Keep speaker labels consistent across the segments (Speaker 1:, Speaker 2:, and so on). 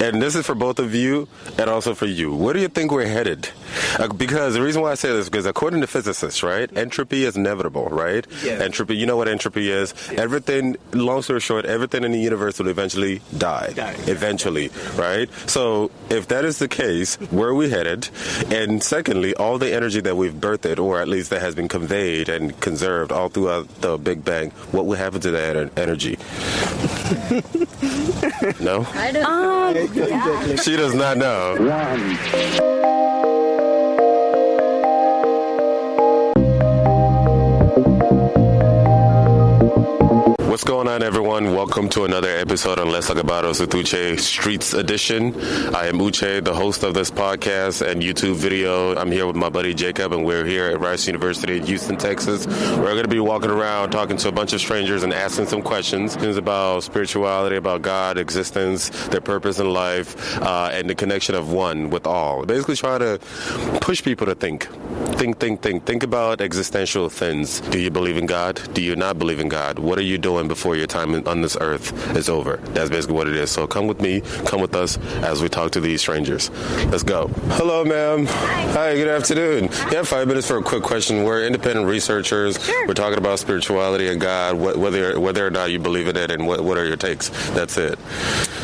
Speaker 1: and this is for both of you and also for you. Where do you think we're headed? Uh, because the reason why I say this is because according to physicists, right, entropy is inevitable, right?
Speaker 2: Yes.
Speaker 1: Entropy, you know what entropy is? Everything, long story short, everything in the universe will eventually die.
Speaker 2: Die.
Speaker 1: Eventually, right? So if that is the case, where are we headed? And secondly, all the energy that we've birthed, or at least that has been conveyed and conserved all throughout the Big Bang, what will happen to that energy? no?
Speaker 3: I don't
Speaker 4: Um,
Speaker 1: She does not know. What's going on, everyone? Welcome to another episode on Let's Talk About Us with Uche Streets Edition. I am Uche, the host of this podcast and YouTube video. I'm here with my buddy Jacob, and we're here at Rice University in Houston, Texas. We're going to be walking around talking to a bunch of strangers and asking some questions about spirituality, about God, existence, their purpose in life, uh, and the connection of one with all. Basically, trying to push people to think. Think, think, think. Think about existential things. Do you believe in God? Do you not believe in God? What are you doing before your time on this earth is over? That's basically what it is. So come with me, come with us as we talk to these strangers. Let's go. Hello, ma'am. Hi, good afternoon. You have five minutes for a quick question. We're independent researchers. Sure. We're talking about spirituality and God, wh- whether whether or not you believe in it, and what, what are your takes. That's it.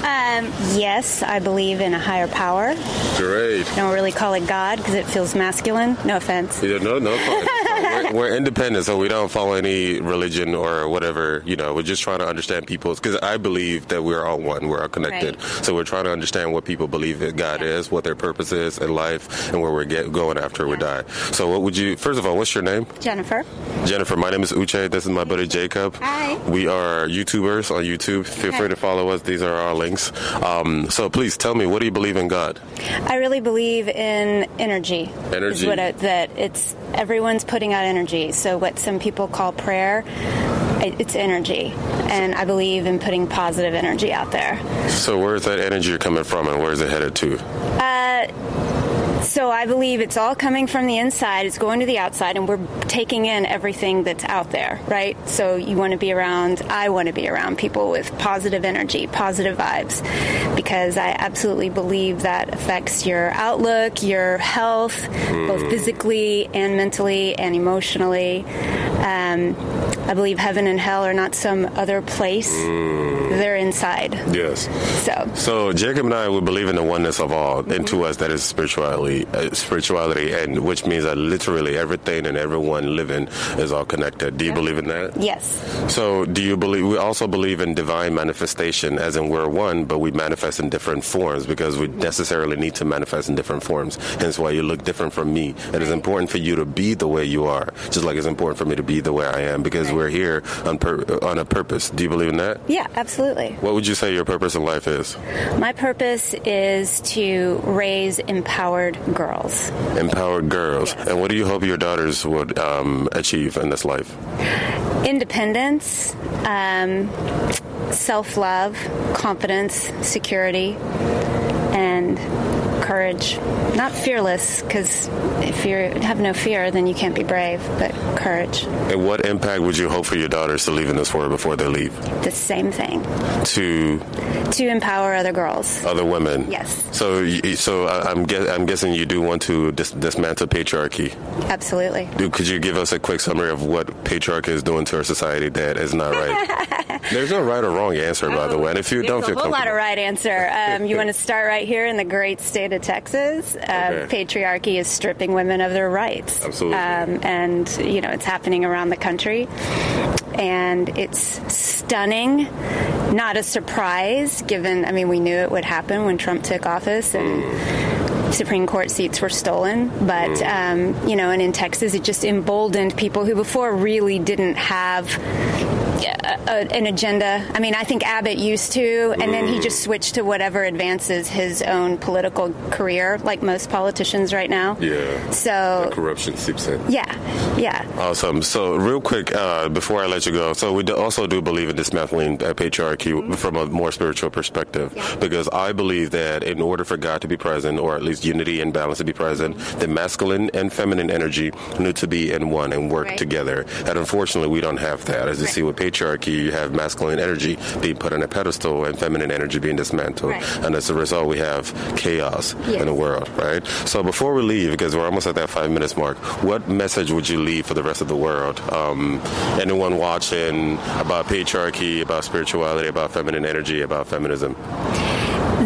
Speaker 4: Um, yes, I believe in a higher power.
Speaker 1: Great.
Speaker 4: Don't really call it God because it feels masculine. No offense.
Speaker 1: Yeah, no, no. we're, we're independent, so we don't follow any religion or whatever. You know, we're just trying to understand people's. Because I believe that we're all one, we're all connected.
Speaker 4: Right.
Speaker 1: So we're trying to understand what people believe that God
Speaker 4: Yeah.
Speaker 1: is, what their purpose is in life, and where we're get, going after we die. So, what would you? First of all, what's your name?
Speaker 4: Jennifer.
Speaker 1: Jennifer. My name is Uche. This is my buddy Jacob.
Speaker 4: Hi.
Speaker 1: We are YouTubers on YouTube. Feel
Speaker 4: Okay.
Speaker 1: free to follow us. These are our links. Um, so please tell me, what do you believe in God?
Speaker 4: I really believe in energy. Is
Speaker 1: Energy.
Speaker 4: that it's everyone's putting out energy. So what some people call prayer, it's energy, and I believe in putting positive energy out there.
Speaker 1: So where's that energy coming from, and where's it headed to?
Speaker 4: Uh, So I believe it's all coming from the inside. It's going to the outside, and we're taking in everything that's out there, right? So you want to be around. I want to be around people with positive energy, positive vibes, because I absolutely believe that affects your outlook, your health, both physically and mentally and emotionally. Um, I believe heaven and hell are not some other place; they're inside.
Speaker 1: Yes.
Speaker 4: So
Speaker 1: So Jacob and I we believe in the oneness of all, and to us that is spirituality, uh, spirituality, and which means that literally everything and everyone living is all connected. Do you believe in that?
Speaker 4: yes.
Speaker 1: So do you believe? We also believe in divine manifestation, as in we're one, but we manifest in different forms because we necessarily need to manifest in different forms. Hence why you look different from me. It is important for you to be the way you are, just like it's important for me to be the way I am, because
Speaker 4: Right.
Speaker 1: we're here on pur- on a purpose. Do you believe in that?
Speaker 4: Yeah, absolutely.
Speaker 1: What would you say your purpose in life is?
Speaker 4: My purpose is to raise empowered girls.
Speaker 1: Empowered girls. And what do you hope your daughters would um, achieve in this life?
Speaker 4: Independence, um, self love, confidence, security, and courage. Not fearless, because if you have no fear, then you can't be brave, but courage.
Speaker 1: And what impact would you hope for your daughters to leave in this world before they leave?
Speaker 4: The same thing.
Speaker 1: To
Speaker 4: To empower other girls.
Speaker 1: other women?
Speaker 4: Yes.
Speaker 1: So, so I'm, guess, I'm guessing you do want to dis- dismantle patriarchy.
Speaker 4: Absolutely.
Speaker 1: Do, could you give us a quick summary of what patriarchy is doing to our society that is not right? There's no right or wrong answer, by the way. And if you don't
Speaker 4: There's
Speaker 1: feel
Speaker 4: a whole lot
Speaker 1: comfortable,
Speaker 4: of right answer. Um, you want to start right here in the great state of Texas. Uh,
Speaker 1: Okay.
Speaker 4: Patriarchy is stripping women of their rights.
Speaker 1: Absolutely.
Speaker 4: Um, and, you know, it's happening around the country. And it's stunning. Not a surprise, given, I mean, we knew it would happen when Trump took office and. Supreme Court seats were stolen, but um, you know, and in Texas, it just emboldened people who before really didn't have a, an agenda. I mean, I think Abbott used to, and then he just switched to whatever advances his own political career, like most politicians right now.
Speaker 1: yeah,
Speaker 4: So,
Speaker 1: corruption seeps in.
Speaker 4: yeah, yeah.
Speaker 1: Awesome. So, real quick, uh, before I let you go, so we do also do believe in dismantling uh, patriarchy from a more spiritual perspective, because I believe that in order for God to be present, or at least unity and balance to be present, the masculine and feminine energy need to be in one and work
Speaker 4: Right.
Speaker 1: together. And unfortunately, we don't have that. As you
Speaker 4: Right.
Speaker 1: see with patriarchy, patriarchy, you have masculine energy being put on a pedestal and feminine energy being dismantled.
Speaker 4: Right.
Speaker 1: And as a result, we have chaos
Speaker 4: Yes.
Speaker 1: in the world, right? So before we leave, because we're almost at that five minutes mark, what message would you leave for the rest of the world? Um, anyone watching about patriarchy, about spirituality, about feminine energy, about feminism?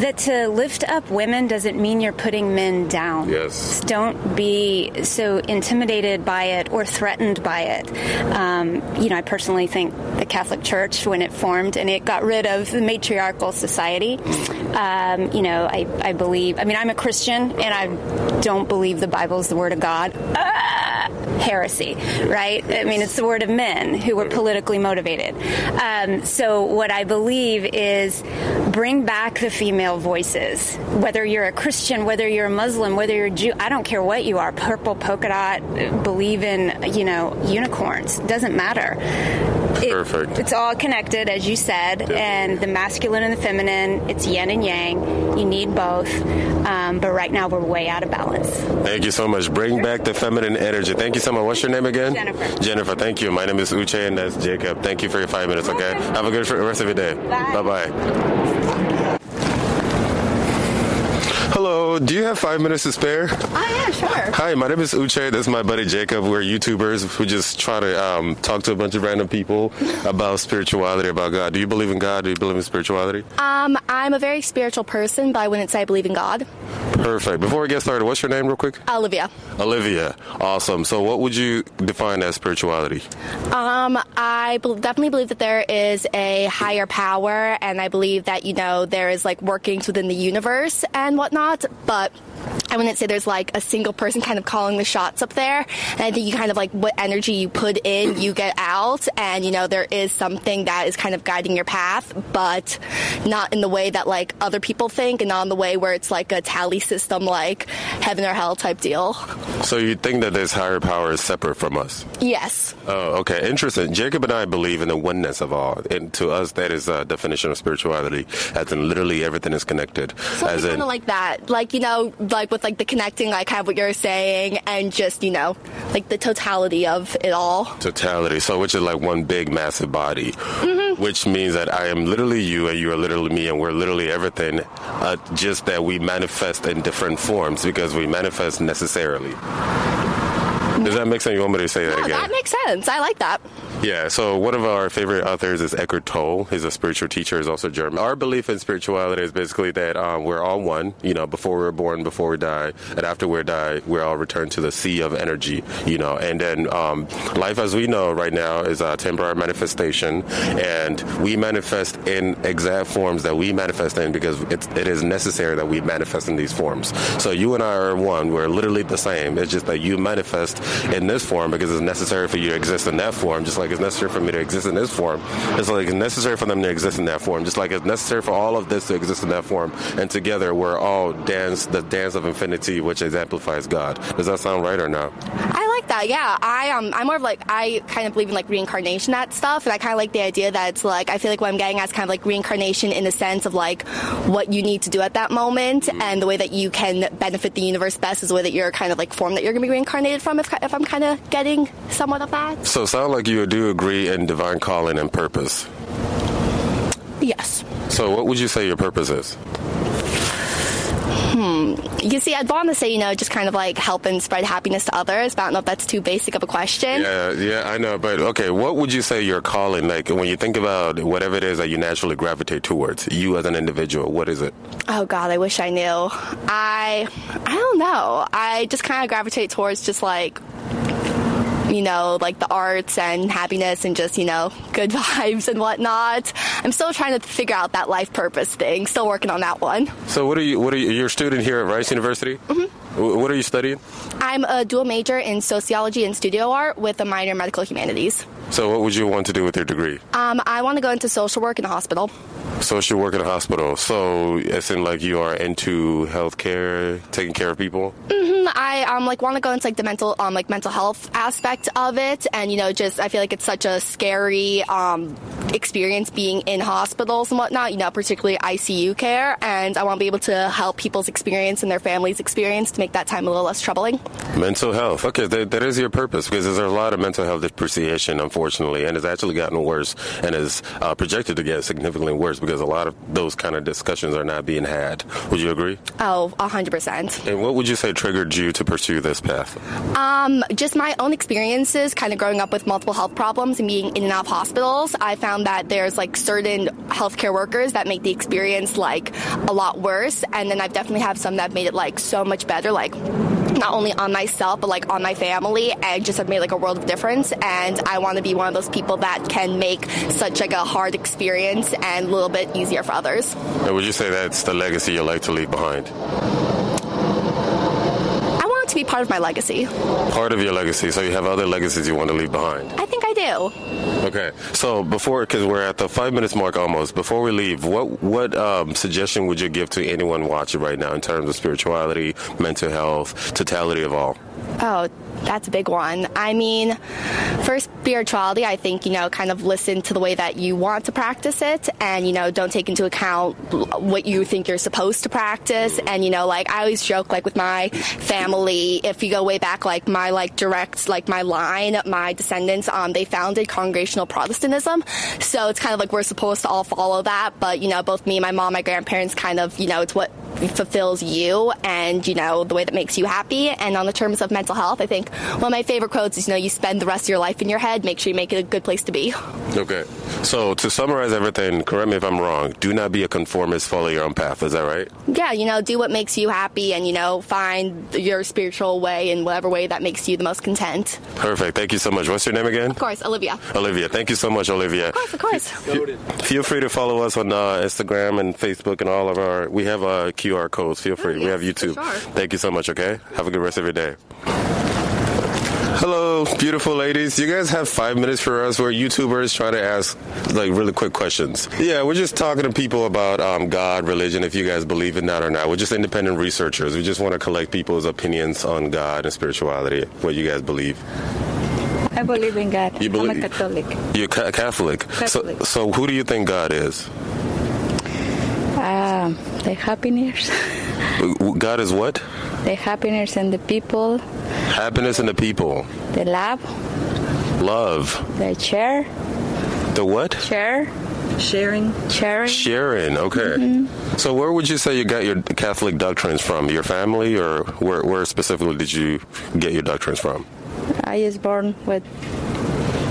Speaker 4: That to lift up women doesn't mean you're putting men down.
Speaker 1: Yes.
Speaker 4: Don't be so intimidated by it or threatened by it. Um, you know, I personally think the Catholic Church, when it formed and it got rid of the matriarchal society, um, you know, I, I believe, I mean, I'm a Christian and I don't believe the Bible is the Word of God. Ah, heresy, right? I mean, it's the word of men who were politically motivated. Um, so, what I believe is bring back the female voices. Whether you're a Christian, whether you're a Muslim, whether you're a Jew, I don't care what you are. Purple, polka dot, believe in, you know, unicorns. Doesn't matter. It-
Speaker 1: Perfect.
Speaker 4: it's all connected, as you said, and the masculine and the feminine. It's yin and yang. You need both. Um, but right now, we're way out of balance.
Speaker 1: Thank you so much. Bring back the feminine energy. Thank you so much. What's your name again?
Speaker 4: Jennifer.
Speaker 1: Jennifer, thank you. My name is Uche, and that's Jacob. Thank you for your five minutes, okay? Have a good rest of your day.
Speaker 4: Bye.
Speaker 1: bye. Hello, do you have five minutes to spare?
Speaker 4: Oh, yeah, sure.
Speaker 1: Hi, my name is Uche. This is my buddy Jacob. We're YouTubers who just try to um, talk to a bunch of random people about spirituality, about God. Do you believe in God? Do you believe in spirituality?
Speaker 2: Um, I'm a very spiritual person, but I wouldn't say I believe in God.
Speaker 1: Perfect. Before we get started, what's your name, real quick?
Speaker 2: Olivia.
Speaker 1: Olivia. Awesome. So, what would you define as spirituality?
Speaker 2: Um, I bel definitely believe that there is a higher power, and I believe that you know there is like workings within the universe and whatnot. But I wouldn't say there's like a single person kind of calling the shots up there. And I think you kind of like what energy you put in, you get out, and you know there is something that is kind of guiding your path, but not in the way that like other people think, and not in the way where it's like a tally system, like heaven or hell type deal.
Speaker 1: So, you think that this higher power is separate from us?
Speaker 2: Yes.
Speaker 1: Oh, okay. Interesting. Jacob and I believe in the oneness of all. And to us, that is a definition of spirituality, as in literally everything is connected.
Speaker 2: So
Speaker 1: as
Speaker 2: kind of like that, like you know, like with like the connecting, like kind of what you're saying, and just you know, like the totality of it all.
Speaker 1: totality. So, which is like one big, massive body,
Speaker 2: Mm-hmm.
Speaker 1: which means that I am literally you and you are literally me, and we're literally everything. Uh, just that we manifest in different forms because we manifest necessarily. Does that make sense? You want me to say that
Speaker 2: Oh,
Speaker 1: again?
Speaker 2: that makes sense. I like that.
Speaker 1: Yeah, so one of our favorite authors is Eckhart Tolle. He's a spiritual teacher, he's also German. Our belief in spirituality is basically that um, we're all one, you know, before we're born, before we die, and after we die, we're all returned to the sea of energy, you know, and then um, life as we know right now is a temporary manifestation, and we manifest in exact forms that we manifest in because it's, it is necessary that we manifest in these forms. So you and I are one, we're literally the same. It's just that you manifest in this form because it's necessary for you to exist in that form, just like it's necessary for me to exist in this form. It's like it's necessary for them to exist in that form, just like it's necessary for all of this to exist in that form. And together we're all dance the dance of infinity, which exemplifies God. Does that sound right or not?
Speaker 2: That. Yeah, I um, I'm more of like I kind of believe in like reincarnation that stuff, and I kind of like the idea that it's like I feel like what I'm getting at is kind of like reincarnation in the sense of like what you need to do at that moment, and the way that you can benefit the universe best is the way that you're kind of like form that you're gonna be reincarnated from. If if I'm kind of getting somewhat of that.
Speaker 1: So sound like you do agree in divine calling and purpose.
Speaker 2: Yes.
Speaker 1: So what would you say your purpose is? Hmm.
Speaker 2: You see, I'd want to say, you know, just kind of like help and spread happiness to others, but I don't know if that's too basic of a question.
Speaker 1: Yeah, yeah, I know. But okay, what would you say your calling like when you think about whatever it is that you naturally gravitate towards? You as an individual, what is it?
Speaker 2: Oh God, I wish I knew. I, I don't know. I just kind of gravitate towards just like, you know, like the arts and happiness and just, you know, good vibes and whatnot. I'm still trying to figure out that life purpose thing. Still working on that one.
Speaker 1: So what are you? What are you? You're a student here at Rice University. Mm-hmm. What are you studying?
Speaker 2: I'm a dual major in sociology and studio art with a minor in medical humanities.
Speaker 1: So what would you want to do with your degree?
Speaker 2: Um, I want to go into social work in a hospital.
Speaker 1: Social work in a hospital. So it's in like you are into healthcare, taking care of people.
Speaker 2: I um like want to go into like the mental um like mental health aspect of it, and you know just I feel like it's such a scary um experience being in hospitals and whatnot, you know, particularly ICU care, and I want to be able to help people's experience and their families' experience to make that time a little less troubling.
Speaker 1: Mental health. Okay, that, that is your purpose because there's a lot of mental health depreciation, unfortunately, and it's actually gotten worse and is uh, projected to get significantly worse because a lot of those kind of discussions are not being had. Would you agree?
Speaker 2: Oh, 100%.
Speaker 1: And what would you say triggered you to pursue this path?
Speaker 2: Um, just my own experiences, kind of growing up with multiple health problems and being in and out of hospitals. I found that there's like certain healthcare workers that make the experience like a lot worse, and then I've definitely have some that made it like so much better, like not only on myself but like on my family and just have made like a world of difference and i want to be one of those people that can make such like a hard experience and a little bit easier for others
Speaker 1: and would you say that's the legacy you like to leave behind
Speaker 2: want it to be part of my legacy.
Speaker 1: part of your legacy so you have other legacies you want to leave behind
Speaker 2: I think I do.
Speaker 1: Okay, so before, because we're at the five minutes mark almost, before we leave, what what um, suggestion would you give to anyone watching right now in terms of spirituality, mental health, totality of all?
Speaker 2: Oh, that's a big one. I mean, for spirituality, I think, you know, kind of listen to the way that you want to practice it and, you know, don't take into account what you think you're supposed to practice. And, you know, like I always joke, like with my family, if you go way back, like my, like direct, like my line, my descendants, um, they founded Congregational Protestantism. So it's kind of like we're supposed to all follow that. But, you know, both me, my mom, my grandparents kind of, you know, it's what fulfills you and, you know, the way that makes you happy. And on the terms of mental health, I think one of my favorite quotes is, you know, you spend the rest of your life in your head, make sure you make it a good place to be.
Speaker 1: Okay, so to summarize everything, correct me if I'm wrong. Do not be a conformist. Follow your own path. Is that right?
Speaker 2: Yeah, you know, do what makes you happy and, you know, find your spiritual way in whatever way that makes you the most content.
Speaker 1: Perfect. Thank you so much. What's your name again?
Speaker 2: Of course, Olivia.
Speaker 1: Olivia. Thank you so much, Olivia.
Speaker 2: Of course, of course.
Speaker 1: Feel free to follow us on uh, Instagram and Facebook and all of our. We have uh, QR codes. Feel free. we have YouTube.
Speaker 2: sure.
Speaker 1: Thank you so much. Okay. Have a good rest of your day. Hello, beautiful ladies. You guys have five minutes for us. We're YouTubers trying to ask like really quick questions. Yeah, we're just talking to people about um, God, religion, if you guys believe in that or not. We're just independent researchers. We just want to collect people's opinions on God and spirituality, what you guys believe.
Speaker 3: I believe in God.
Speaker 1: You believe-
Speaker 3: I'm a Catholic.
Speaker 1: You're ca- Catholic.
Speaker 3: Catholic.
Speaker 1: So, so who do you think God is?
Speaker 3: Um, the happiness,
Speaker 1: God is what?
Speaker 3: the happiness and the people,
Speaker 1: Happiness in the people.
Speaker 3: the love,
Speaker 1: Love.
Speaker 3: the chair.
Speaker 1: The what?
Speaker 3: Chair.
Speaker 5: Sharing.
Speaker 3: sharing.
Speaker 1: Sharing. Okay. Mm-hmm. So where would you say you got your Catholic doctrines from? Your family, or where, where specifically did you get your doctrines from?
Speaker 3: I was born with.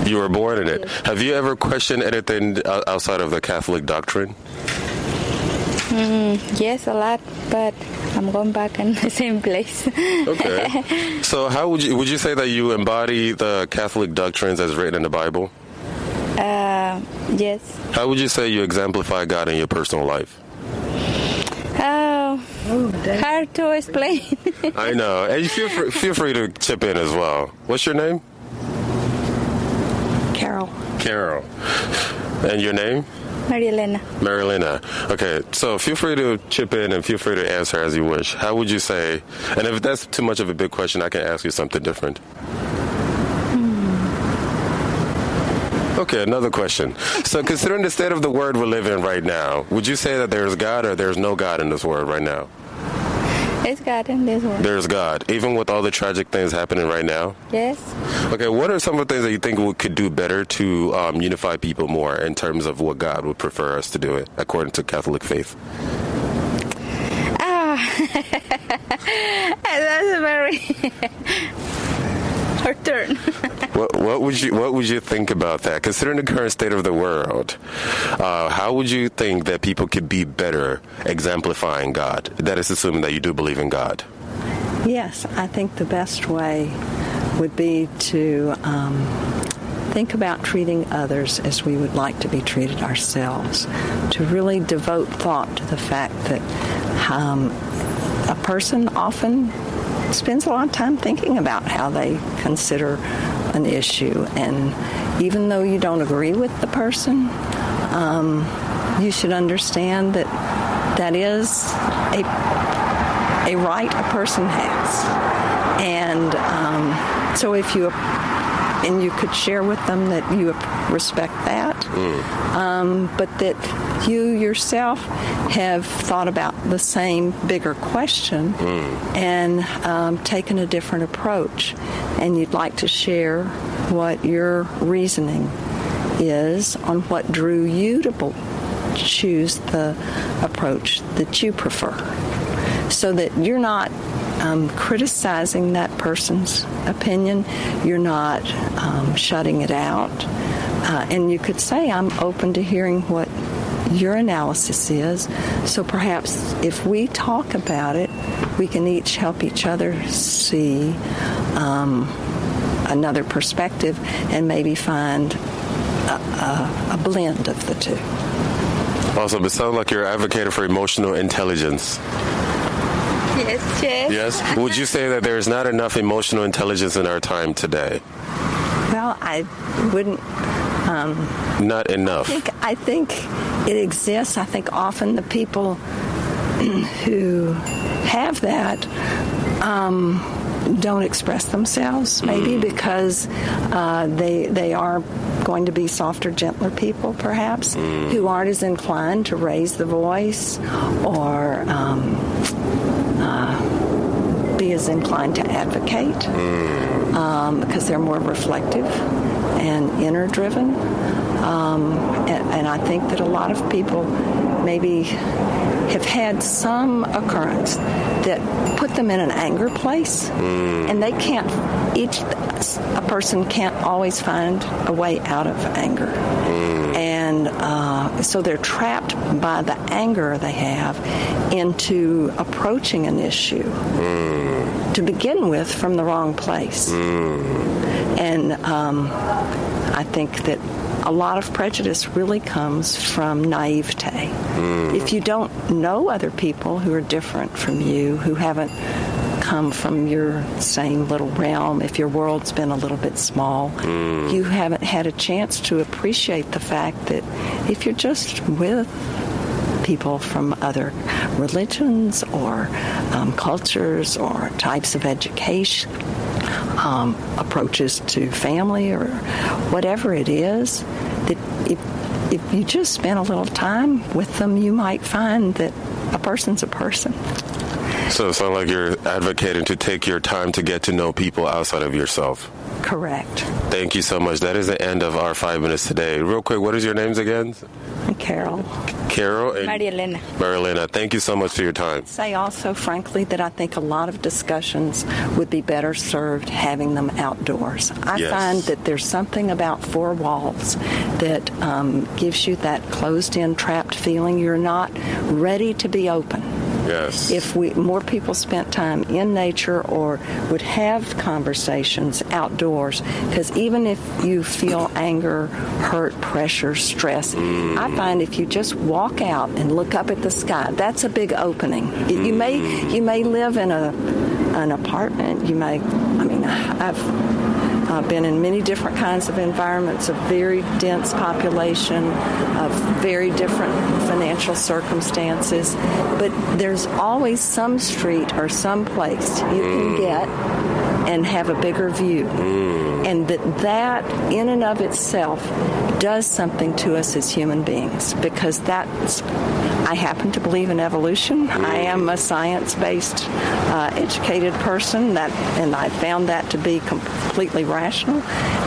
Speaker 1: You were born in it. Have you ever questioned anything outside of the Catholic doctrine?
Speaker 3: Yes, a lot, but I'm going back in the same place.
Speaker 1: Okay. so how would you would you say that you embody the Catholic doctrines as written in the Bible?
Speaker 3: uh, yes.
Speaker 1: How would you say you exemplify God in your personal life?
Speaker 3: Oh, hard to explain.
Speaker 1: I know. And you feel free, feel free to chip in as well. What's your name?
Speaker 3: Carol,
Speaker 1: Carol. And your name?
Speaker 3: Maria Elena.
Speaker 1: Marilena. Okay, so feel free to chip in and feel free to answer as you wish. How would you say, and if that's too much of a big question, I can ask you something different. Hmm. Okay, another question. So, considering the state of the world we live in right now, would you say that there's God or there's no God in this world right now?
Speaker 3: It's God in this one.
Speaker 1: There's God, even with all the tragic things happening right now.
Speaker 3: Yes.
Speaker 1: Okay, what are some of the things that you think we could do better to um, unify people more in terms of what God would prefer us to do it according to Catholic faith?
Speaker 3: Ah, that's very hard turn.
Speaker 1: What, what would you What would you think about that? Considering the current state of the world, uh, how would you think that people could be better exemplifying God? That is assuming that you do believe in God.
Speaker 5: Yes, I think the best way would be to um, think about treating others as we would like to be treated ourselves. To really devote thought to the fact that um, a person often spends a lot of time thinking about how they consider an issue, and even though you don't agree with the person, um, you should understand that that is a a right a person has. And um, so if you and you could share with them that you respect that, um, but that you yourself have thought about the same bigger question and um, taken a different approach, and you'd like to share what your reasoning is on what drew you to bel- choose the approach that you prefer so that you're not um, criticizing that person's opinion, you're not um, shutting it out. Uh, and you could say, I'm open to hearing what your analysis is. So perhaps if we talk about it, we can each help each other see um, another perspective and maybe find a, a, a blend of the two.
Speaker 1: Awesome. It sounds like you're advocating for emotional intelligence.
Speaker 3: Yes, yes.
Speaker 1: Yes. Would you say that there is not enough emotional intelligence in our time today?
Speaker 5: Well, I wouldn't
Speaker 1: Not enough.
Speaker 5: think I think it exists. I think often the people who have that um, don't express themselves, maybe because uh, they they are going to be softer, gentler people, perhaps, who aren't as inclined to raise the voice or. Um, uh, be as inclined to advocate um, because they're more reflective and inner driven. Um, and, and I think that a lot of people maybe have had some occurrence that put them in an anger place, and they can't. Each a person can't always find a way out of anger, and uh, so they're trapped by the anger they have into approaching an issue to begin with from the wrong place. And um, I think that a lot of prejudice really comes from naivete. If you don't know other people who are different from you, who haven't come from your same little realm, if your world's been a little bit small, you haven't had a chance to appreciate the fact that if you're just with people from other religions or um, cultures or types of education, um, approaches to family or whatever it is, that if, if you just spend a little time with them, you might find that a person's a person.
Speaker 1: So it sounds like you're advocating to take your time to get to know people outside of yourself.
Speaker 5: Correct.
Speaker 1: Thank you so much. That is the end of our five minutes today. Real quick, what is your names again?
Speaker 5: Carol.
Speaker 1: Carol and
Speaker 3: Maria Elena.
Speaker 1: Thank you so much for your time.
Speaker 5: Say also, frankly, that I think a lot of discussions would be better served having them outdoors. I
Speaker 1: Yes.
Speaker 5: find that there's something about four walls that um, gives you that closed in, trapped feeling. You're not ready to be open.
Speaker 1: Yes.
Speaker 5: if we more people spent time in nature or would have conversations outdoors because even if you feel anger hurt pressure stress i mm. find if you just walk out and look up at the sky that's a big opening. You you may mm. you may live in a an apartment. You may i mean i've uh, been in many different kinds of environments, a very dense population, of very different financial circumstances. But there's always some street or some place you can get and have a bigger view. And that that in and of itself does something to us as human beings because that's I happen to believe in evolution. I am a science-based, uh, educated person, that, and I found that to be completely rational.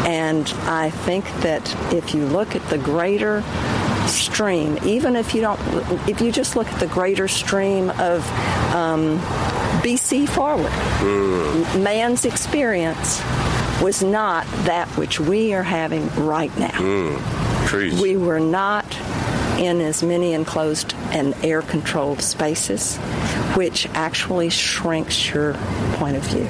Speaker 5: And I think that if you look at the greater stream, even if you don't, if you just look at the greater stream of um, BC forward, mm. man's experience was not that which we are having right now. Mm.
Speaker 1: Trees.
Speaker 5: We were not in as many enclosed and air controlled spaces, which actually shrinks your point of view.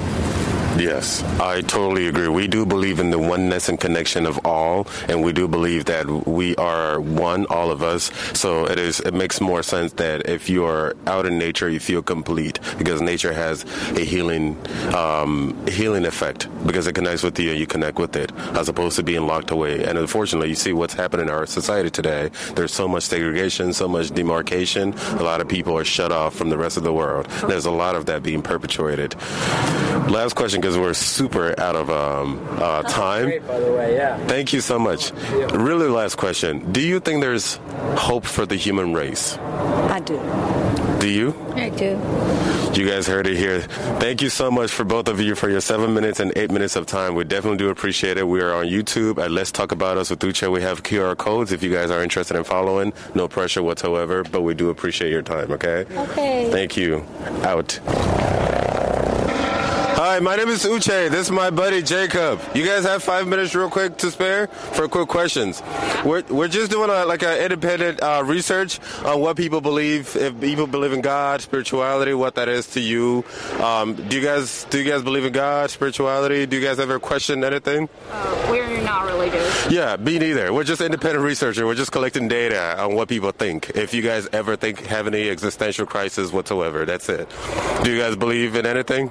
Speaker 1: Yes, I totally agree. We do believe in the oneness and connection of all, and we do believe that we are one, all of us. So it is. It makes more sense that if you are out in nature, you feel complete because nature has a healing, um, healing effect because it connects with you and you connect with it, as opposed to being locked away. And unfortunately, you see what's happening in our society today. There's so much segregation, so much demarcation. A lot of people are shut off from the rest of the world. There's a lot of that being perpetuated. Last question. Question because we're super out of um, uh, time.
Speaker 6: Great, by the way, yeah.
Speaker 1: Thank you so much. Really, last question. Do you think there's hope for the human race?
Speaker 5: I do.
Speaker 1: Do you?
Speaker 3: I do.
Speaker 1: You guys heard it here. Thank you so much for both of you for your seven minutes and eight minutes of time. We definitely do appreciate it. We are on YouTube at Let's Talk About Us with Uche. We have QR codes if you guys are interested in following. No pressure whatsoever, but we do appreciate your time, okay?
Speaker 3: Okay.
Speaker 1: Thank you. Out. Hi, my name is Uche. This is my buddy Jacob. You guys have five minutes real quick to spare for quick questions. We're, we're just doing a, like an independent uh, research on what people believe, if people believe in God, spirituality, what that is to you. Um, do you guys do you guys believe in God, spirituality? Do you guys ever question anything?
Speaker 7: We're not religious.
Speaker 1: Yeah, me neither. We're just independent researcher. We're just collecting data on what people think. If you guys ever think have any existential crisis whatsoever, that's it. Do you guys believe in anything?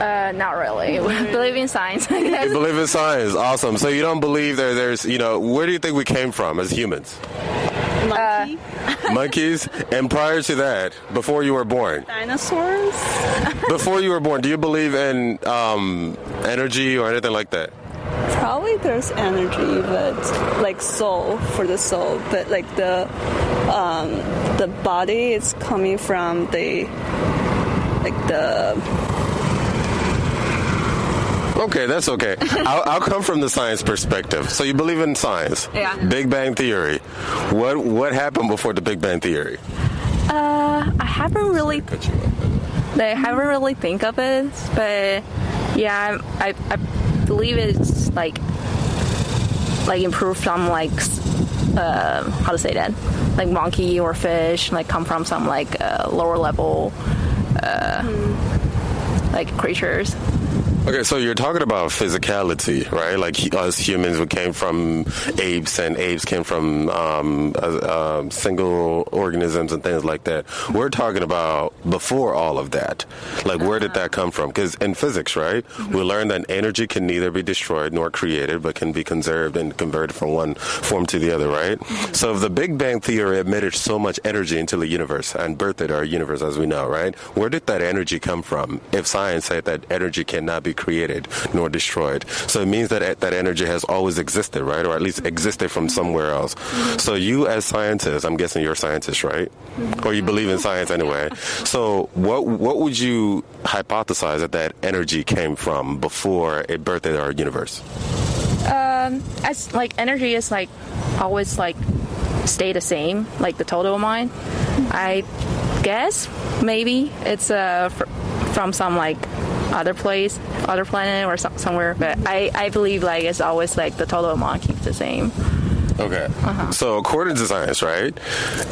Speaker 7: Uh, not really. We believe in science, I guess.
Speaker 1: You believe in science. Awesome. So you don't believe there there's, you know, where do you think we came from as humans?
Speaker 8: Monkey,
Speaker 1: Monkeys? And prior to that, before you were born,
Speaker 8: dinosaurs.
Speaker 1: before you were born, do you believe in um, energy or anything like that?
Speaker 8: Probably there's energy, but like soul for the soul, but like the um, the body is coming from the like the
Speaker 1: Okay, that's okay. I'll, I'll come from the science perspective. So you believe in science?
Speaker 7: Yeah.
Speaker 1: Big Bang Theory. What what happened before the Big Bang Theory?
Speaker 7: Uh, I haven't really, I haven't really think of it, but yeah, I, I believe it's like, like improved from like, uh, how to say that, like monkey or fish, like come from some like uh, lower level, uh, like creatures.
Speaker 1: Okay, so you're talking about physicality, right? Like he- us humans, we came from apes, and apes came from um, uh, um, single organisms and things like that. We're talking about before all of that. Like, where did that come from? Because in physics, right, we learned that energy can neither be destroyed nor created, but can be conserved and converted from one form to the other, right? So, if the Big Bang Theory emitted so much energy into the universe and birthed our universe as we know, right? Where did that energy come from? If science said that energy cannot be created nor destroyed, so it means that that energy has always existed, right, or at least existed from somewhere else. So, you as scientists, I'm guessing you're a scientist, right, or you believe in science anyway. So, what what would you hypothesize that that energy came from before it birthed our universe?
Speaker 7: Um, as like energy is like always like stay the same, like the total amount. I guess maybe it's uh fr- from some like other place, other planet or some, somewhere. But I I believe like it's always like the total amount keeps the same.
Speaker 1: Okay. Uh-huh. So according to science, right,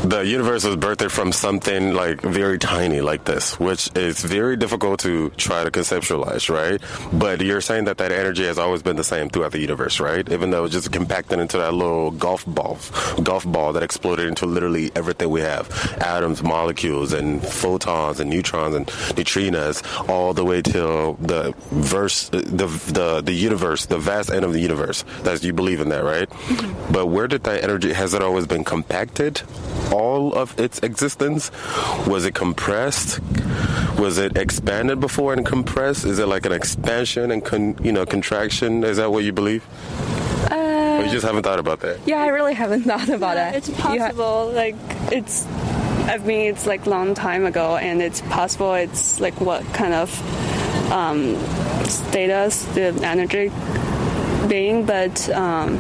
Speaker 1: the universe was birthed from something like very tiny like this, which is very difficult to try to conceptualize, right? But you're saying that that energy has always been the same throughout the universe, right? Even though it's just compacted into that little golf ball, golf ball that exploded into literally everything we have, atoms, molecules, and photons, and neutrons, and neutrinos, all the way till the verse, the the the universe, the vast end of the universe. That's you believe in that, right? Mm-hmm. But where did that energy? Has it always been compacted? All of its existence? Was it compressed? Was it expanded before and compressed? Is it like an expansion and con, you know contraction? Is that what you believe? or you just haven't thought about that?
Speaker 7: Yeah, I really haven't thought about that.
Speaker 8: It's
Speaker 7: You ha-
Speaker 8: possible. like it's. I mean, it's like long time ago, and it's possible. It's like what kind of um, status the energy being, but um,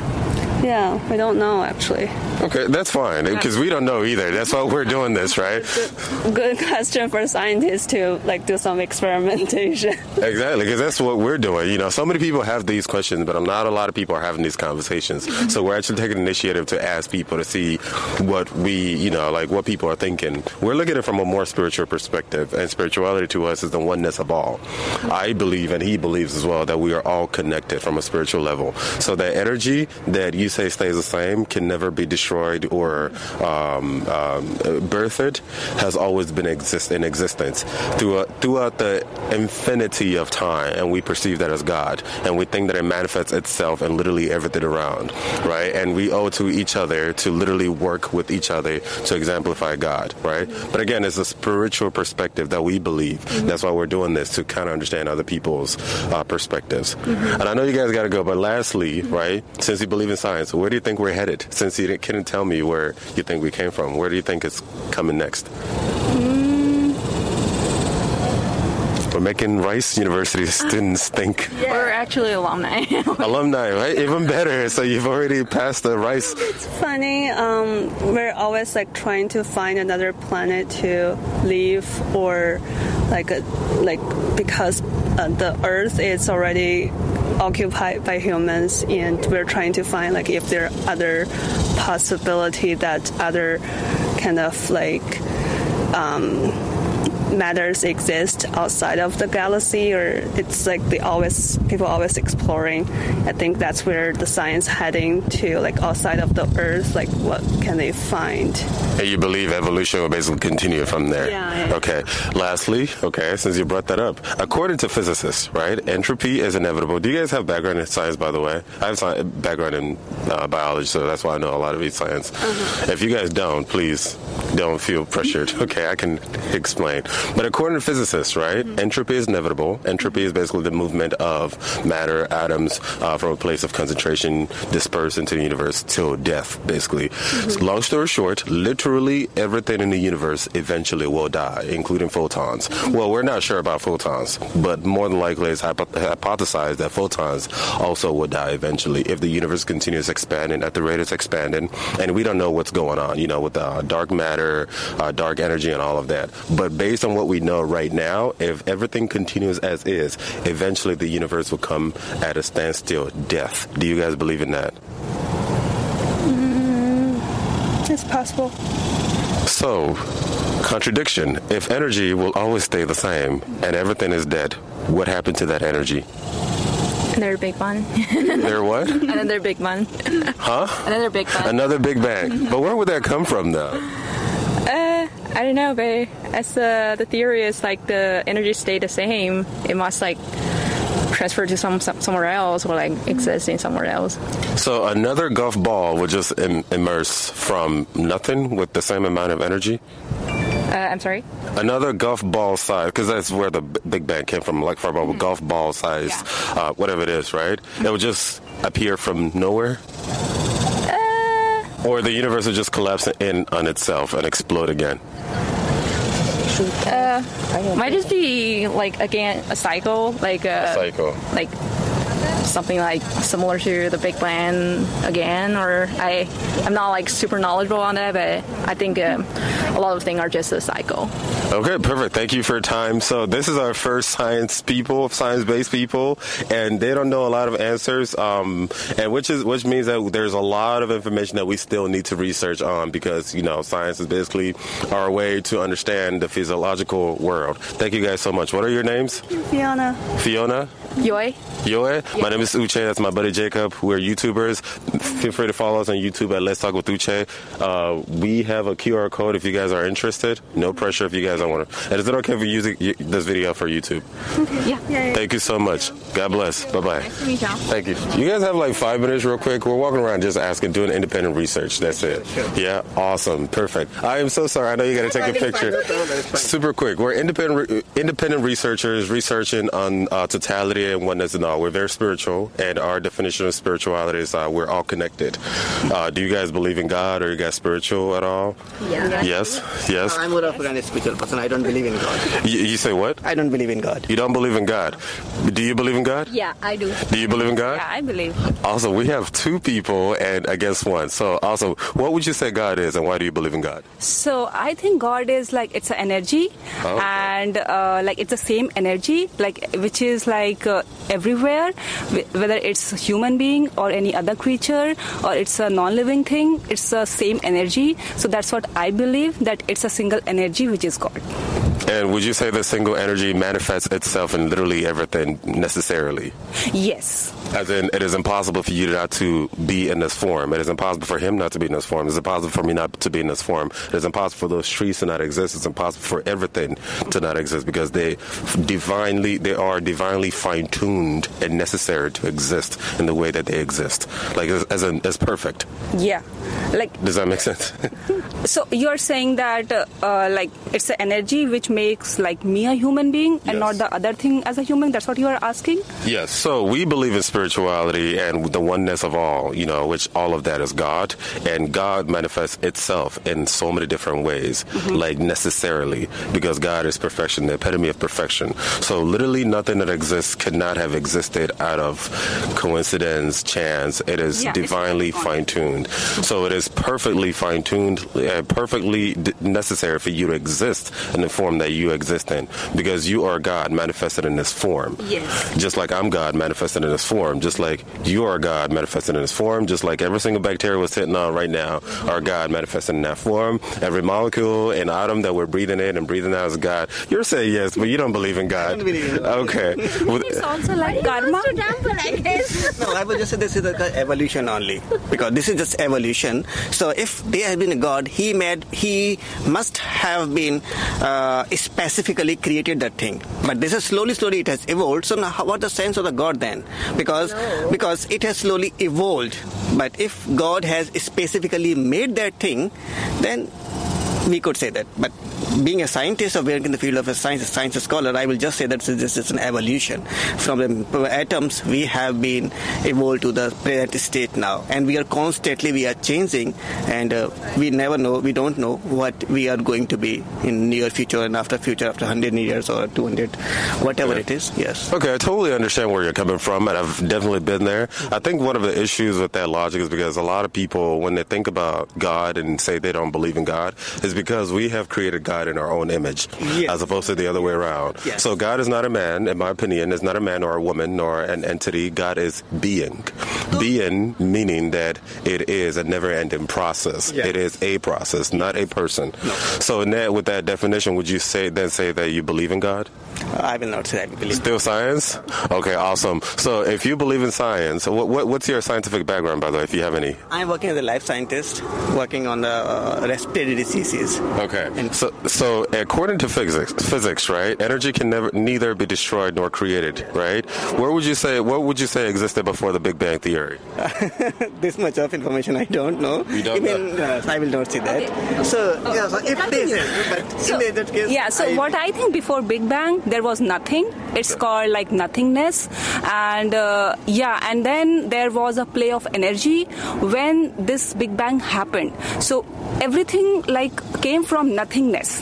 Speaker 8: yeah, I don't know actually.
Speaker 1: Okay, that's fine because we don't know either. That's why we're doing this, right?
Speaker 8: Good question for scientists to like do some experimentation.
Speaker 1: Exactly, because that's what we're doing. You know, so many people have these questions, but not a lot of people are having these conversations. Mm-hmm. So we're actually taking initiative to ask people to see what we, you know, like what people are thinking. We're looking at it from a more spiritual perspective, and spirituality to us is the oneness of all. Mm-hmm. I believe, and he believes as well, that we are all connected from a spiritual level. So that energy that you say stays the same can never be destroyed destroyed or um, um, birthed has always been exist in existence throughout throughout the infinity of time, and we perceive that as God, and we think that it manifests itself in literally everything around, right? And we owe to each other to literally work with each other to exemplify God, right? But again, it's a spiritual perspective that we believe. That's why we're doing this to kind of understand other people's uh, perspectives. And I know you guys got to go, but lastly, right? Since you believe in science, where do you think we're headed? Since you didn't- tell me where you think we came from, where do you think it's coming next? We're making Rice University students think
Speaker 7: We're actually alumni.
Speaker 1: alumni, right? Even better. So you've already passed the Rice.
Speaker 8: It's funny. Um, we're always like trying to find another planet to live, or like a, like because uh, the Earth is already occupied by humans, and we're trying to find like if there are other possibility that other kind of like um, matters exist outside of the galaxy or it's like they always people always exploring i think that's where the science heading to like outside of the earth like what can they find
Speaker 1: And you believe evolution will basically continue from there.
Speaker 8: Yeah, yeah.
Speaker 1: Okay. Lastly, okay, since you brought that up, according to physicists, right, entropy is inevitable. Do you guys have background in science, by the way? I have sci- background in uh, biology, so that's why I know a lot of these science. If you guys don't, please don't feel pressured. Okay, I can explain. But according to physicists, right, entropy is inevitable. Entropy is basically the movement of matter, atoms, uh, from a place of concentration dispersed into the universe till death, basically. Long story short, literally everything in the universe eventually will die, including photons. Well, we're not sure about photons, but more than likely it's hypo- hypothesized that photons also will die eventually if the universe continues expanding at the rate it's expanding. And we don't know what's going on, you know, with uh, dark matter, uh, dark energy, and all of that. But based on what we know right now, if everything continues as is, eventually the universe will come at a standstill, death. Do you guys believe in that?
Speaker 8: Mm, it's possible
Speaker 1: So, contradiction. If energy will always stay the same and everything is dead, what happened to that energy?
Speaker 7: Another big one.
Speaker 1: there what?
Speaker 7: Another big one.
Speaker 1: Huh?
Speaker 7: Another big one.
Speaker 1: Another Big Bang. But where would that come from, though?
Speaker 7: I don't know, but as uh, the theory is like the energy stay the same, it must like transfer to some, some somewhere else or like exist in somewhere else.
Speaker 1: So another golf ball would just Im- immerse from nothing with the same amount of energy?
Speaker 7: Uh, I'm sorry.
Speaker 1: Another golf ball size, because that's where the B- Big Bang came from, like from a golf ball size, uh, whatever it is, right? It would just appear from nowhere? Or the universe will just collapse in on itself and explode again?
Speaker 7: Uh, might just be like again a cycle, like uh, a
Speaker 1: Cycle.
Speaker 7: like something like similar to the Big Bang again. Or I, I'm not like super knowledgeable on that, but I think um, a lot of things are just a cycle.
Speaker 1: Okay, perfect. Thank you for your time. So this is our first science people, science-based people, and they don't know a lot of answers, um, and which is which means that there's a lot of information that we still need to research on because you know science is basically our way to understand the physiological world. Thank you guys so much. What are your names?
Speaker 8: fiona
Speaker 1: Fiona.
Speaker 7: Yoi.
Speaker 1: Yoe. My name is Uche. That's my buddy Jacob. We're YouTubers. Feel free to follow us on YouTube at Let's Talk with Uche. Uh, we have a QR code if you guys are interested. No pressure if you guys don't want to. And is it okay if we use this video for YouTube? Okay.
Speaker 7: Yeah.
Speaker 1: Thank you so much. God bless. Bye bye.
Speaker 7: Nice to meet y'all.
Speaker 1: Thank you. You guys have like five minutes, real quick. We're walking around just asking, doing independent research. That's it. Yeah, awesome, perfect. I am so sorry. I know you got to take a picture. Super quick. We're independent, independent researchers researching on uh, totality and oneness and all. We're very spiritual, and our definition of spirituality is uh, we're all connected. Uh, do you guys believe in God? Are you guys spiritual at all?
Speaker 6: Yeah.
Speaker 1: Yes. Yes.
Speaker 6: I'm more of a spiritual person. I don't believe in God.
Speaker 1: You, you say what?
Speaker 6: I don't believe in God.
Speaker 1: You don't believe in God. Do you believe in God?
Speaker 3: Yeah, I do.
Speaker 1: Do you believe in God?
Speaker 7: Yeah, I believe.
Speaker 1: Also, we have two people and against one. So, also, what would you say God is, and why do you believe in God?
Speaker 9: So I think God is like it's an energy,
Speaker 1: Oh, okay.
Speaker 9: and uh, like it's the same energy, like which is like uh, everywhere, wh- whether it's a human being or any other creature or it's a non-living thing. It's the same energy. So that's what I believe that it's a single energy which is God.
Speaker 1: And would you say the single energy manifests itself in literally everything necessarily?
Speaker 9: Yes.
Speaker 1: As in, it is impossible for you not to be in this form. It is impossible for him not to be in this form. It's impossible for me not to be in this form. It is impossible for those trees to not exist. It's impossible for everything to not exist because they divinely, they are divinely fine-tuned and necessary to exist in the way that they exist. Like as, as, as perfect.
Speaker 9: Yeah. Like
Speaker 1: Does that make sense?
Speaker 9: so you're saying that uh, uh, like it's the energy which makes like me a human being and not the other thing as a human. That's what you are asking.
Speaker 1: Yes. So we believe in spirituality and the oneness of all, you know, which all of that is God. And God manifests itself in so many different ways, like necessarily, because God is perfection, the epitome of perfection. So literally nothing that exists cannot have existed out of coincidence, chance. It is
Speaker 9: Yeah,
Speaker 1: divinely fine tuned. So it is perfectly fine tuned, uh, perfectly d- necessary for you to exist in the form that you exist in, because you are God manifested in this form.
Speaker 9: Yes.
Speaker 1: Just like I'm God manifested in this form, just like you are God manifested in this form, just like every single bacteria we're sitting on right now are God manifested in that form. Every molecule and atom that we're breathing in and breathing out is God. You're saying yes, but you don't believe in God. Okay.
Speaker 9: It's also like karma.
Speaker 6: No, I would just say this is the evolution only because this is just evolution. So if there has been a God, he made, he must have been uh, specifically created that thing. But this is slowly, slowly it has evolved. So now, how, what the sense of the God then? Because because it has slowly evolved. But if God has specifically made that thing, then we could say that. But being a scientist or working in the field of a science, science scholar, I will just say that this is an evolution. From the atoms, we have been evolved to the present state now, and we are constantly we are changing, and uh, we never know, we don't know what we are going to be in near future and after future, after 100 years or 200, whatever it is. Yes.
Speaker 1: Okay, I totally understand where you're coming from, and I've definitely been there. I think one of the issues with that logic is because a lot of people, when they think about God and say they don't believe in God, is because we have created God in our own image,
Speaker 6: Yes.
Speaker 1: as opposed to the other way around.
Speaker 6: Yes.
Speaker 1: So God is not a man, in my opinion, is not a man or a woman nor an entity. God is being. Being meaning that it is a never-ending process.
Speaker 6: Yeah.
Speaker 1: It is a process, not a person. So, in with that definition, would you say then say that you believe in God?
Speaker 6: I will not say I believe.
Speaker 1: Still science? Okay, awesome. So if you believe in science, what, what, what's your scientific background, by the way, if you have any?
Speaker 6: I'm working as a life scientist, working on the uh, respiratory diseases.
Speaker 1: Okay. And So, so according to physics, physics, right? Energy can never, neither be destroyed nor created, right? Where would you say, what would you say existed before the Big Bang Theory?
Speaker 6: this much of information I don't know.
Speaker 1: You don't
Speaker 6: Even uh, I will not say that. So, yeah, so if they say, but in that case,
Speaker 9: Yeah, so
Speaker 6: I-
Speaker 9: what I think before Big Bang, there was nothing. It's called like nothingness. And uh, yeah, and then there was a play of energy when this Big Bang happened. So everything like came from nothingness.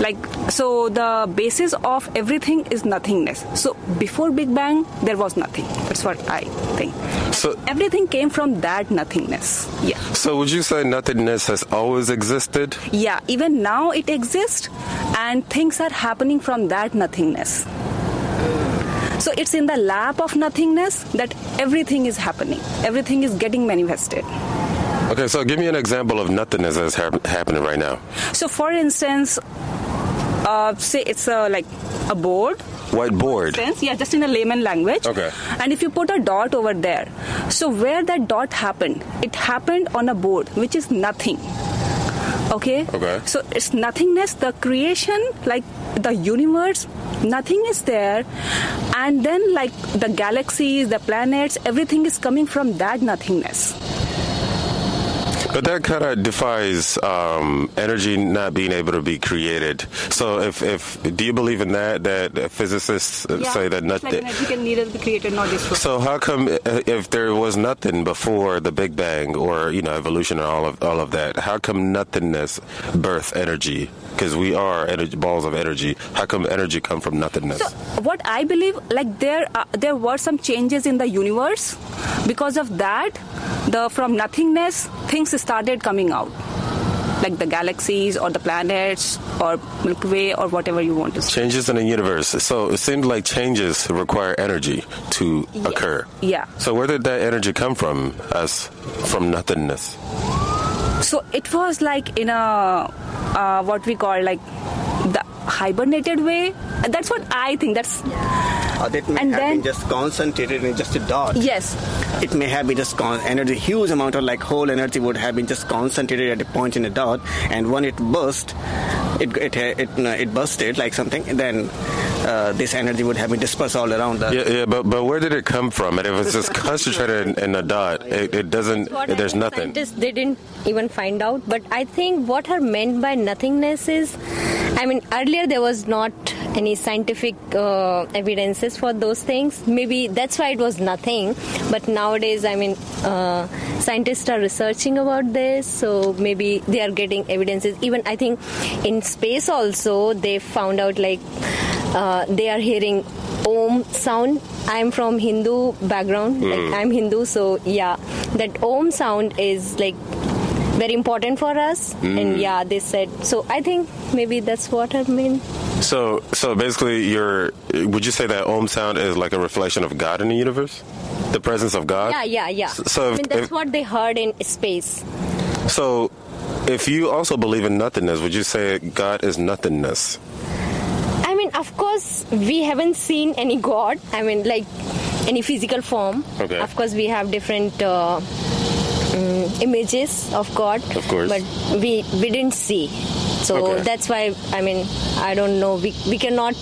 Speaker 9: Like, so the basis of everything is nothingness. So before Big Bang, there was nothing. That's what I think.
Speaker 1: So,
Speaker 9: Everything came from that nothingness. Yeah.
Speaker 1: so would you say nothingness has always existed?
Speaker 9: Yeah, even now it exists, and things are happening from that nothingness. So it's in the lap of nothingness that everything is happening, everything is getting manifested.
Speaker 1: Okay, so give me an example of nothingness that's hap- happening right now.
Speaker 9: So, for instance, uh, say it's a, like a board.
Speaker 1: White board.
Speaker 9: Sense, yeah, just in a layman language.
Speaker 1: Okay.
Speaker 9: And if you put a dot over there, so where that dot happened, it happened on a board, which is nothing. Okay.
Speaker 1: Okay.
Speaker 9: So it's nothingness, the creation, like the universe, nothing is there, and then like the galaxies, the planets, everything is coming from that nothingness.
Speaker 1: But that kind of defies um, energy not being able to be created. So, if, if do you believe in that? That physicists say that
Speaker 9: It's like
Speaker 1: nothing.
Speaker 9: energy can neither be created nor destroyed.
Speaker 1: So how come uh, if there was nothing before the Big Bang or you know evolution and all of all of that, how come nothingness birth energy? Because we are energy, balls of energy. How come energy come from nothingness?
Speaker 9: So what I believe, like there, uh, there were some changes in the universe. Because of that, the from nothingness things started coming out, like the galaxies or the planets or Milky Way or whatever you want to say.
Speaker 1: Changes in the universe. So it seemed like changes require energy to occur.
Speaker 9: Yeah.
Speaker 1: So where did that energy come from? As from nothingness.
Speaker 9: So it was like in a uh, what we call like the hibernated way. That's what I think. That's
Speaker 6: Or that may
Speaker 9: And
Speaker 6: have
Speaker 9: then-
Speaker 6: been just concentrated in just a dot.
Speaker 9: yes.
Speaker 6: It may have been just con- energy, huge amount of like whole energy would have been just concentrated at a point in a dot, and when it burst, it it it, uh, it bursted like something. Then uh, this energy would have been dispersed all around the.
Speaker 1: Yeah, yeah, but but where did it come from? And if it's just concentrated in, in a dot, it, it doesn't.
Speaker 10: What
Speaker 1: There's nothing.
Speaker 10: Scientists they didn't even find out, but I think what are meant by nothingness is, I mean, earlier there was not any scientific uh, evidences for those things. Maybe that's why it was nothing. But nowadays, I mean, uh, scientists are researching about this, so maybe they are getting evidences. Even I think in space also they found out like uh, they are hearing om sound i'm from hindu background like i'm hindu so yeah that om sound is like very important for us and yeah they said so i think maybe that's what i mean
Speaker 1: So so basically, you're. Would you say that Om sound is like a reflection of God in the universe? The presence of God.
Speaker 10: yeah yeah yeah
Speaker 1: So
Speaker 10: i
Speaker 1: if-
Speaker 10: mean that's
Speaker 1: if-
Speaker 10: what they heard in space
Speaker 1: So, if you also believe in nothingness, would you say God is nothingness?
Speaker 10: i mean of course we haven't seen any god i mean like any physical form
Speaker 1: Okay.
Speaker 10: of course we have different uh, mm, images of god
Speaker 1: Of course.
Speaker 10: but we we didn't see so
Speaker 1: Okay.
Speaker 10: that's why i mean i don't know we, we cannot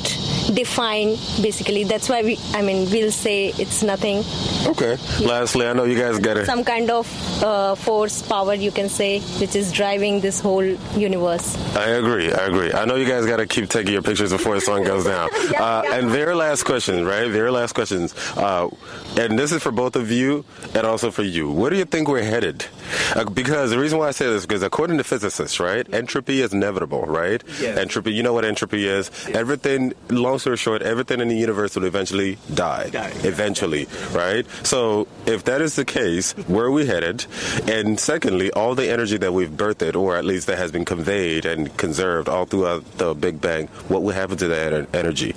Speaker 10: define basically that's why we i mean we'll say it's nothing
Speaker 1: Okay. Lastly, I know you guys got it.
Speaker 10: some kind of uh, force power you can say which is driving this whole universe
Speaker 1: I agree. I agree. I know you guys got to keep taking your pictures before the sun goes down. uh, And very last question, right? Very last questions. Uh, and this is for both of you and also for you. Where do you think we're headed? Uh, because the reason why I say this is because according to physicists, right, entropy is inevitable, right?
Speaker 6: Yes.
Speaker 1: Entropy. You know what entropy is? Everything. Long story short, everything in the universe will eventually die.
Speaker 6: Die.
Speaker 1: Eventually, right? So if that is the case, where are we headed? And secondly, all the energy that we've birthed, or at least that has been conveyed and conserved all throughout the Big Bang, what will happen to that energy?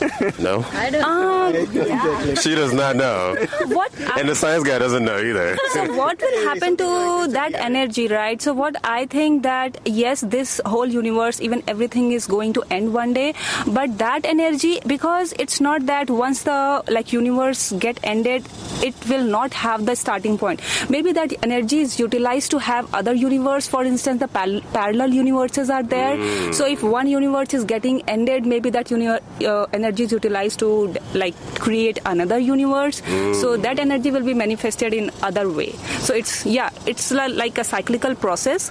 Speaker 1: no?
Speaker 10: i don't
Speaker 1: She does not know.
Speaker 9: What
Speaker 1: And the science guy doesn't know either.
Speaker 9: so what will happen to that energy right? So what i think that yes this whole universe even everything is going to end one day but that energy because it's not that once the like universe get ended it will not have the starting point. Maybe that energy is utilized to have other universe for instance the pal- parallel universes are there. So if one universe is getting ended maybe that uni- uh, energy is utilized to like create another universe so mm. that energy will be manifested in other way so it's yeah it's like a cyclical process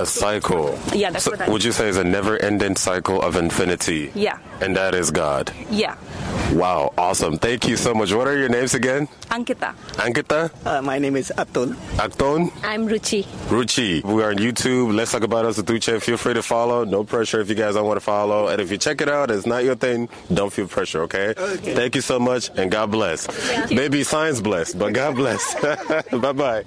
Speaker 1: A cycle.
Speaker 9: Yeah, that's
Speaker 1: So
Speaker 9: what I-
Speaker 1: Would you say is a never-ending cycle of infinity?
Speaker 9: Yeah.
Speaker 1: And that is God.
Speaker 9: yeah
Speaker 1: Wow, awesome. Thank you so much. What are your names again?
Speaker 9: ankita
Speaker 1: Ankita?
Speaker 6: Uh, my name is Atul.
Speaker 1: Akton?
Speaker 10: i'm ruchi
Speaker 1: Ruchi. We are on YouTube. Let's talk about us with Uche. Feel free to follow. No pressure if you guys don't want to follow. And if you check it out, it's not your thing. Don't feel pressure, okay?
Speaker 6: Okay.
Speaker 1: Thank you so much and God bless. Maybe science bless, but God bless. bye bye.